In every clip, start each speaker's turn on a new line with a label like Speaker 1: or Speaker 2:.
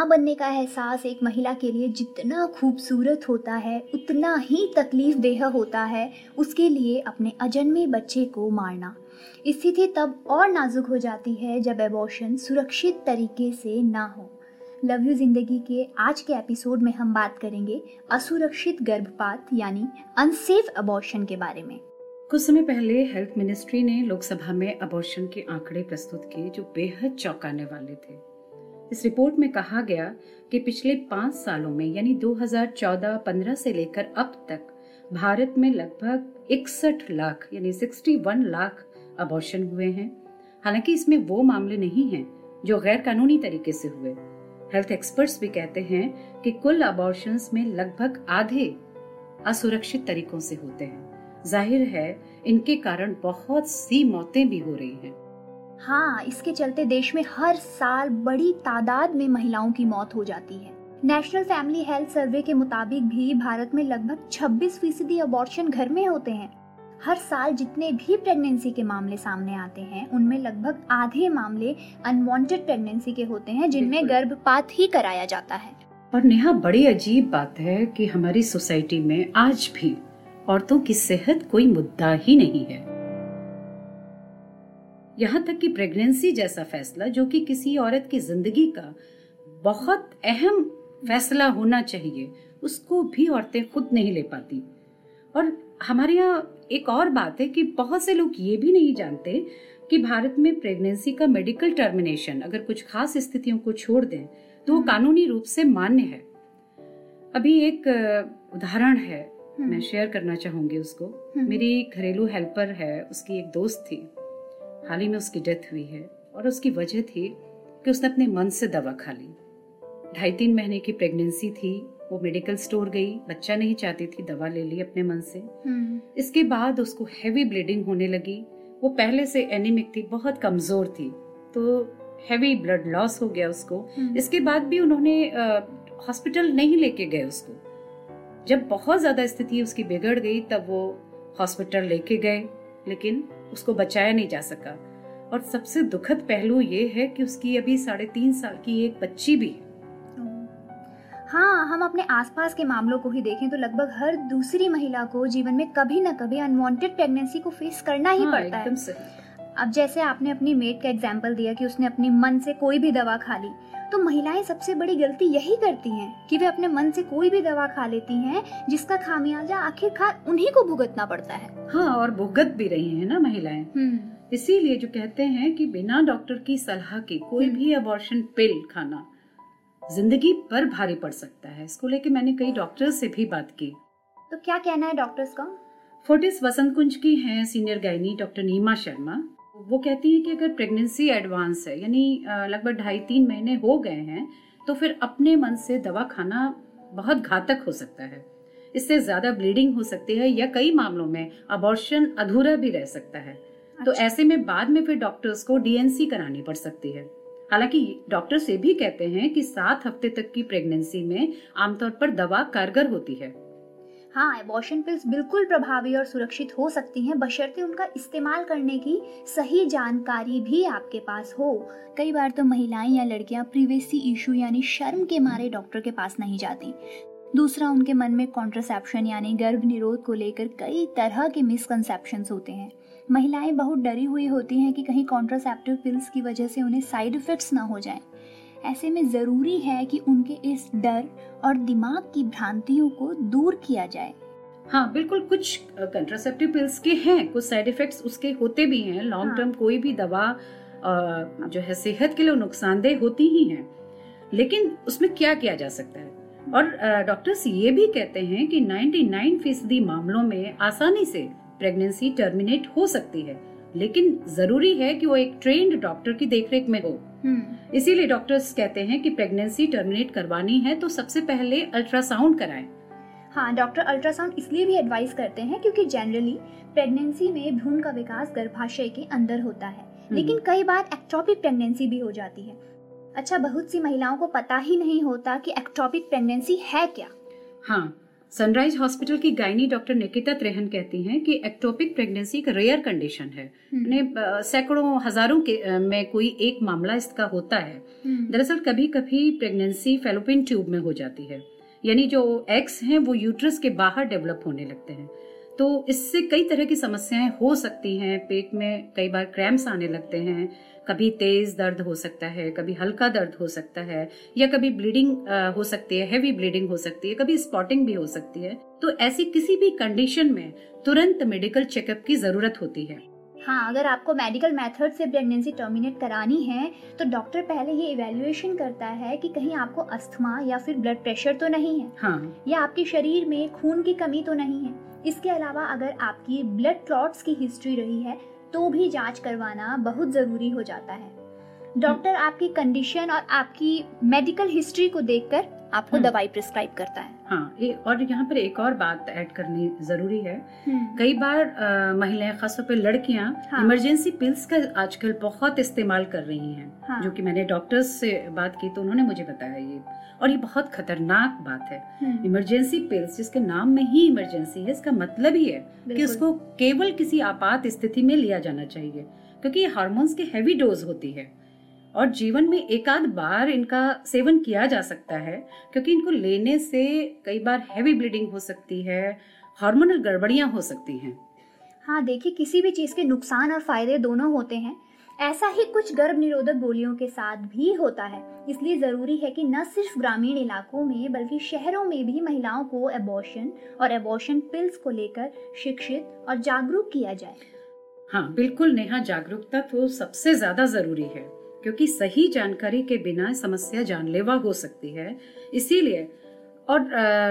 Speaker 1: माँ बनने का एहसास एक महिला के लिए जितना खूबसूरत होता है, उतना ही तकलीफ़ देह होता है, उसके लिए अपने अजन्मे बच्चे को मारना। स्थिति तब और नाजुक हो जाती है जब एबॉर्शन सुरक्षित तरीके से ना हो। लव यू ज़िंदगी के आज के एपिसोड में हम बात करेंगे असुरक्षित गर्भपात, यानी अनसेफ अबॉर्शन के बारे में।
Speaker 2: कुछ समय पहले हेल्थ मिनिस्ट्री ने लोकसभा में अबॉर्शन के आंकड़े प्रस्तुत किए जो बेहद चौंकाने वाले थे। इस रिपोर्ट में कहा गया कि पिछले पाँच सालों में, यानी 2014-15 से लेकर अब तक, भारत में लगभग इकसठ लाख, यानी 61 लाख अबॉर्शन हुए हैं। हालाँकि इसमें वो मामले नहीं हैं जो गैर कानूनी तरीके से हुए। हेल्थ एक्सपर्ट्स भी कहते हैं कि कुल अबॉर्शन में लगभग आधे असुरक्षित तरीकों से होते हैं। ज़ाहिर है, इनके कारण बहुत सी मौतें भी हो रही हैं।
Speaker 1: हाँ इसके चलते देश में हर साल बड़ी तादाद में महिलाओं की मौत हो जाती है। नेशनल फैमिली हेल्थ सर्वे के मुताबिक भी भारत में लगभग 26 फ़ीसदी अबॉर्शन घर में होते हैं। हर साल जितने भी प्रेगनेंसी के मामले सामने आते हैं उनमें लगभग आधे मामले अनवांटेड प्रेगनेंसी के होते हैं जिनमें गर्भपात ही कराया जाता है।
Speaker 2: और नेहा बड़ी अजीब बात है कि हमारी सोसाइटी में आज भी औरतों की सेहत कोई मुद्दा ही नहीं है। यहाँ तक कि प्रेगनेंसी जैसा फैसला जो कि किसी औरत की ज़िंदगी का बहुत अहम फैसला होना चाहिए उसको भी औरतें खुद नहीं ले पाती। और हमारे यहाँ एक और बात है कि बहुत से लोग ये भी नहीं जानते कि भारत में प्रेगनेंसी का मेडिकल टर्मिनेशन अगर कुछ खास स्थितियों को छोड़ दें तो वो कानूनी रूप से मान्य है। अभी एक उदाहरण है मैं शेयर करना चाहूँगी उसको।
Speaker 1: हम्म।
Speaker 2: मेरी घरेलू हेल्पर है उसकी एक दोस्त थी। हाल ही में उसकी डेथ हुई है और उसकी वजह थी कि उसने अपने मन से दवा खा ली। ढाई तीन महीने की प्रेगनेंसी थी वो मेडिकल स्टोर गई बच्चा नहीं चाहती थी दवा ले ली अपने मन से। इसके बाद उसको हैवी ब्लीडिंग होने लगी। वो पहले से एनीमिक थी बहुत कमज़ोर थी। तो हैवी ब्लड लॉस हो गया उसको।
Speaker 1: हम्म।
Speaker 2: इसके बाद भी उन्होंने हॉस्पिटल नहीं लेके गए उसको। जब बहुत ज़्यादा स्थिति उसकी बिगड़ गई तब वो हॉस्पिटल लेके गए। लेकिन उसको बचाया नहीं जा सका। और सबसे दुखद पहलू ये है कि उसकी अभी साढ़े तीन साल की एक बच्ची भी है।
Speaker 1: हाँ हम अपने आसपास के मामलों को ही देखें तो लगभग हर दूसरी महिला को जीवन में कभी न कभी अनवांटेड प्रेगनेंसी को फेस करना ही
Speaker 2: हाँ,
Speaker 1: पड़ता है। अब जैसे आपने अपनी मेड का एग्ज़ाम्पल दिया कि उसने अपनी मन से कोई भी दवा खा ली तो महिलाएँ सबसे बड़ी गलती यही करती हैं कि वे अपने मन से कोई भी दवा खा लेती हैं जिसका खामियाजा आखिरकार उन्हीं को भुगतना पड़ता है।
Speaker 2: हाँ और भुगत भी रही है ना महिलाएँ। इसीलिए जो कहते हैं कि बिना डॉक्टर की सलाह के कोई भी अबॉर्शन पिल खाना ज़िंदगी पर भारी पड़ सकता है। इसको लेके मैंने कई डॉक्टर से भी बात की।
Speaker 1: तो क्या कहना है डॉक्टर्स का?
Speaker 2: फोर्टिस वसंत कुंज की हैं senior gynae doctor Neema Sharma. वो कहती है कि अगर प्रेगनेंसी एडवांस है यानी लगभग ढाई तीन महीने हो गए हैं तो फिर अपने मन से दवा खाना बहुत घातक हो सकता है इससे ज़्यादा ब्लीडिंग हो सकती है या कई मामलों में अबॉर्शन अधूरा भी रह सकता है अच्छा। तो
Speaker 1: अच्छा।
Speaker 2: ऐसे में बाद में फिर डॉक्टर्स को डीएनसी करानी पड़ सकती है हालाँकि डॉक्टर्स ये भी कहते हैं कि सात हफ़्ते तक की प्रेगनेंसी में आमतौर पर दवा कारगर होती है
Speaker 1: हाँ एबॉर्शन पिल्स बिल्कुल प्रभावी और सुरक्षित हो सकती हैं, बशर्ते उनका इस्तेमाल करने की सही जानकारी भी आपके पास हो। कई बार तो महिलाएँ या लड़कियाँ प्रिवेसी इशू यानी शर्म के मारे डॉक्टर के पास नहीं जाती। दूसरा, उनके मन में कॉन्ट्रासेप्शन यानी गर्भ निरोध को लेकर कई तरह के मिसकनसेप्शन होते हैं। महिलाएँ बहुत डरी हुई होती हैं कि कहीं कॉन्ट्रासेप्टिव पिल्स की वजह से उन्हें साइड इफेक्ट्स ना हो जाएँ। ऐसे में ज़रूरी है कि उनके इस डर और दिमाग की भ्रांतियों को दूर किया जाए।
Speaker 2: हाँ बिल्कुल कुछ कंट्रासेप्टिव पिल्स के हैं कुछ साइड इफेक्ट्स उसके होते भी हैं। लॉन्ग
Speaker 1: हाँ।
Speaker 2: टर्म कोई भी दवा जो है सेहत के लिए नुकसानदेह होती ही हैं। लेकिन उसमें क्या किया जा सकता है? और डॉक्टर्स ये भी कहते हैं कि 99 फ़ीसदी मामलों में आसानी से प्रेगनेंसी टर्मिनेट हो सकती है। लेकिन ज़रूरी है कि वो एक ट्रेंड डॉक्टर की देखरेख में हो। इसीलिए डॉक्टर्स कहते हैं कि प्रेगनेंसी टर्मिनेट करवानी है तो सबसे पहले अल्ट्रासाउंड कराएँ।
Speaker 1: हाँ डॉक्टर अल्ट्रासाउंड इसलिए भी एडवाइस करते हैं क्योंकि जनरली प्रेगनेंसी में भ्रूण का विकास गर्भाशय के अंदर होता है। हम्म। लेकिन कई बार एक्टोपिक प्रेगनेंसी भी हो जाती है। अच्छा बहुत सी महिलाओं को पता ही नहीं होता कि एक्टोपिक प्रेगनेंसी है क्या।
Speaker 2: हाँ सनराइज हॉस्पिटल की गायनी डॉक्टर निकिता त्रेहन कहती हैं कि एक्टोपिक प्रेगनेंसी एक रेयर कंडीशन है हम्म। सैकड़ों हज़ारों के में कोई एक मामला इसका होता है हम्म। दरअसल कभी कभी प्रेगनेंसी फेलोपिन ट्यूब में हो जाती है यानी जो एग्स हैं वो यूट्रस के बाहर डेवलप होने लगते हैं तो इससे कई तरह की समस्याएँ हो सकती हैं। पेट में कई बार क्रैम्स आने लगते हैं। कभी तेज दर्द हो सकता है कभी हल्का दर्द हो सकता है या कभी ब्लीडिंग हो सकती है हैवी ब्लीडिंग हो सकती है कभी स्पॉटिंग भी हो सकती है। तो ऐसी किसी भी कंडीशन में तुरंत मेडिकल चेकअप की ज़रूरत होती है।
Speaker 1: हाँ अगर आपको मेडिकल मेथड से प्रेगनेंसी टर्मिनेट करानी है तो डॉक्टर पहले ये इवेल्युएशन करता है कि कहीं आपको अस्थमा या फिर ब्लड प्रेशर तो नहीं है।
Speaker 2: हाँ।
Speaker 1: या आपके शरीर में खून की कमी तो नहीं है। इसके अलावा अगर आपकी ब्लड क्लॉट्स की हिस्ट्री रही है तो भी जाँच करवाना बहुत ज़रूरी हो जाता है। डॉक्टर आपकी कंडीशन और आपकी मेडिकल हिस्ट्री को देखकर आपको हम्म। दवाई प्रिस्क्राइब करता है
Speaker 2: हाँ ए, और यहाँ पर एक और बात ऐड करनी ज़रूरी है हम्म। कई बार महिलाएँ खासतौर पर लड़कियाँ हाँ। इमरजेंसी पिल्स का आजकल बहुत इस्तेमाल कर रही हैं हाँ। जो कि मैंने डॉक्टर्स से बात की तो उन्होंने मुझे बताया ये और ये बहुत खतरनाक बात है इमरजेंसी हम्म। पिल्स जिसके नाम में ही इमरजेंसी है इसका मतलब ही है कि उसको केवल किसी आपात स्थिति में लिया जाना चाहिए क्योंकि ये हार्मोन्स की हैवी डोज होती है और जीवन में एक आध बार इनका सेवन किया जा सकता है क्योंकि इनको लेने से कई बार हैवी ब्लीडिंग हो सकती है हार्मोनल गड़बड़ियाँ हो सकती हैं।
Speaker 1: हाँ देखिए किसी भी चीज़ के नुकसान और फ़ायदे दोनों होते हैं। ऐसा ही कुछ गर्भ निरोधक गोलियों के साथ भी होता है। इसलिए ज़रूरी है कि न सिर्फ़ ग्रामीण इलाकों में बल्कि शहरों में भी महिलाओं को एबॉर्शन और एबॉर्शन पिल्स को लेकर शिक्षित और जागरूक किया जाए।
Speaker 2: हाँ बिल्कुल नेहा जागरूकता तो सबसे ज़्यादा ज़रूरी है। क्योंकि सही जानकारी के बिना समस्या जानलेवा हो सकती है। इसीलिए और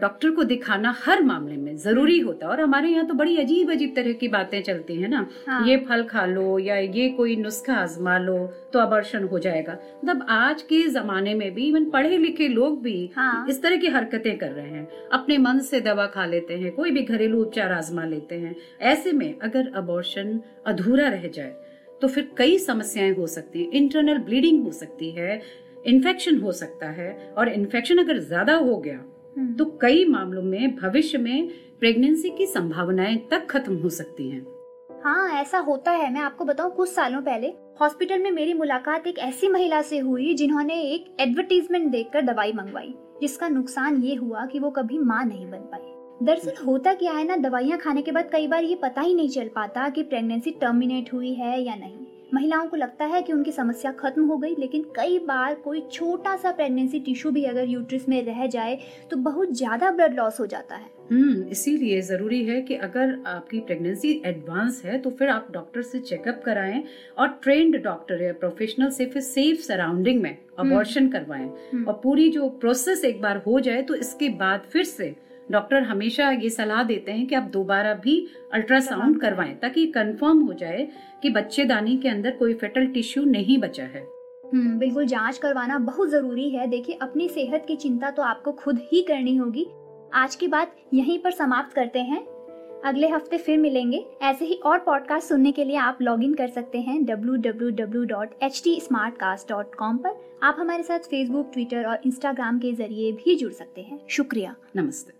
Speaker 2: डॉक्टर को दिखाना हर मामले में ज़रूरी होता है। और हमारे यहाँ तो बड़ी अजीब अजीब तरह की बातें चलती हैं ना। हाँ। ये फल खा लो या ये कोई नुस्खा आजमा लो तो अबर्शन हो जाएगा। मतलब आज के जमाने में भी इवन पढ़े लिखे लोग भी हाँ। इस तरह की हरकतें कर रहे हैं। अपने मन से दवा खा लेते हैं कोई भी घरेलू उपचार आजमा लेते हैं। ऐसे में अगर अबॉर्शन अधूरा रह जाए तो फिर कई समस्याएँ हो सकती हैं। इंटरनल ब्लीडिंग हो सकती है इन्फेक्शन हो सकता है और इन्फेक्शन अगर ज़्यादा हो गया हम्म। तो कई मामलों में भविष्य में प्रेगनेंसी की संभावनाएँ तक खत्म हो सकती हैं।
Speaker 1: हाँ ऐसा होता है। मैं आपको बताऊँ कुछ सालों पहले हॉस्पिटल में मेरी मुलाकात एक ऐसी महिला से हुई जिन्होंने एक एडवर्टीजमेंट देखकर दवाई मंगवाई जिसका नुकसान ये हुआ कि वो कभी माँ नहीं बन पाई। दरअसल होता क्या है ना दवाइयाँ खाने के बाद कई बार ये पता ही नहीं चल पाता कि प्रेगनेंसी टर्मिनेट हुई है या नहीं महिलाओं को लगता है कि उनकी समस्या खत्म हो गई लेकिन कई बार कोई छोटा सा प्रेगनेंसी टिश्यू भी अगर यूट्रिस में रह जाए तो बहुत ज़्यादा ब्लड लॉस हो जाता है
Speaker 2: हम्म इसीलिए ज़रूरी है कि अगर आपकी प्रेगनेंसी एडवांस है तो फिर आप डॉक्टर से चेकअप कराएँ और ट्रेंड डॉक्टर या प्रोफेशनल से फिर सेफ़ सराउंडिंग में अबॉर्शन हम्म। करवाएँ हम्म। और पूरी जो प्रोसेस एक बार हो जाए तो इसके बाद फिर से डॉक्टर हमेशा ये सलाह देते हैं कि आप दोबारा भी अल्ट्रासाउंड करवाएँ ताकि कंफर्म हो जाए कि बच्चेदानी के अंदर कोई फेटल टिश्यू नहीं बचा है।
Speaker 1: हम्म बिल्कुल जाँच करवाना बहुत ज़रूरी है। देखिए अपनी सेहत की चिंता तो आपको खुद ही करनी होगी। आज की बात यहीं पर समाप्त करते हैं। अगले हफ़्ते फिर मिलेंगे। ऐसे ही और पॉडकास्ट सुनने के लिए आप लॉग इन कर सकते हैं www.htsmartcast.com पर। आप हमारे साथ फेसबुक ट्विटर और इंस्टाग्राम के ज़रिए भी जुड़ सकते हैं। शुक्रिया।
Speaker 2: नमस्ते।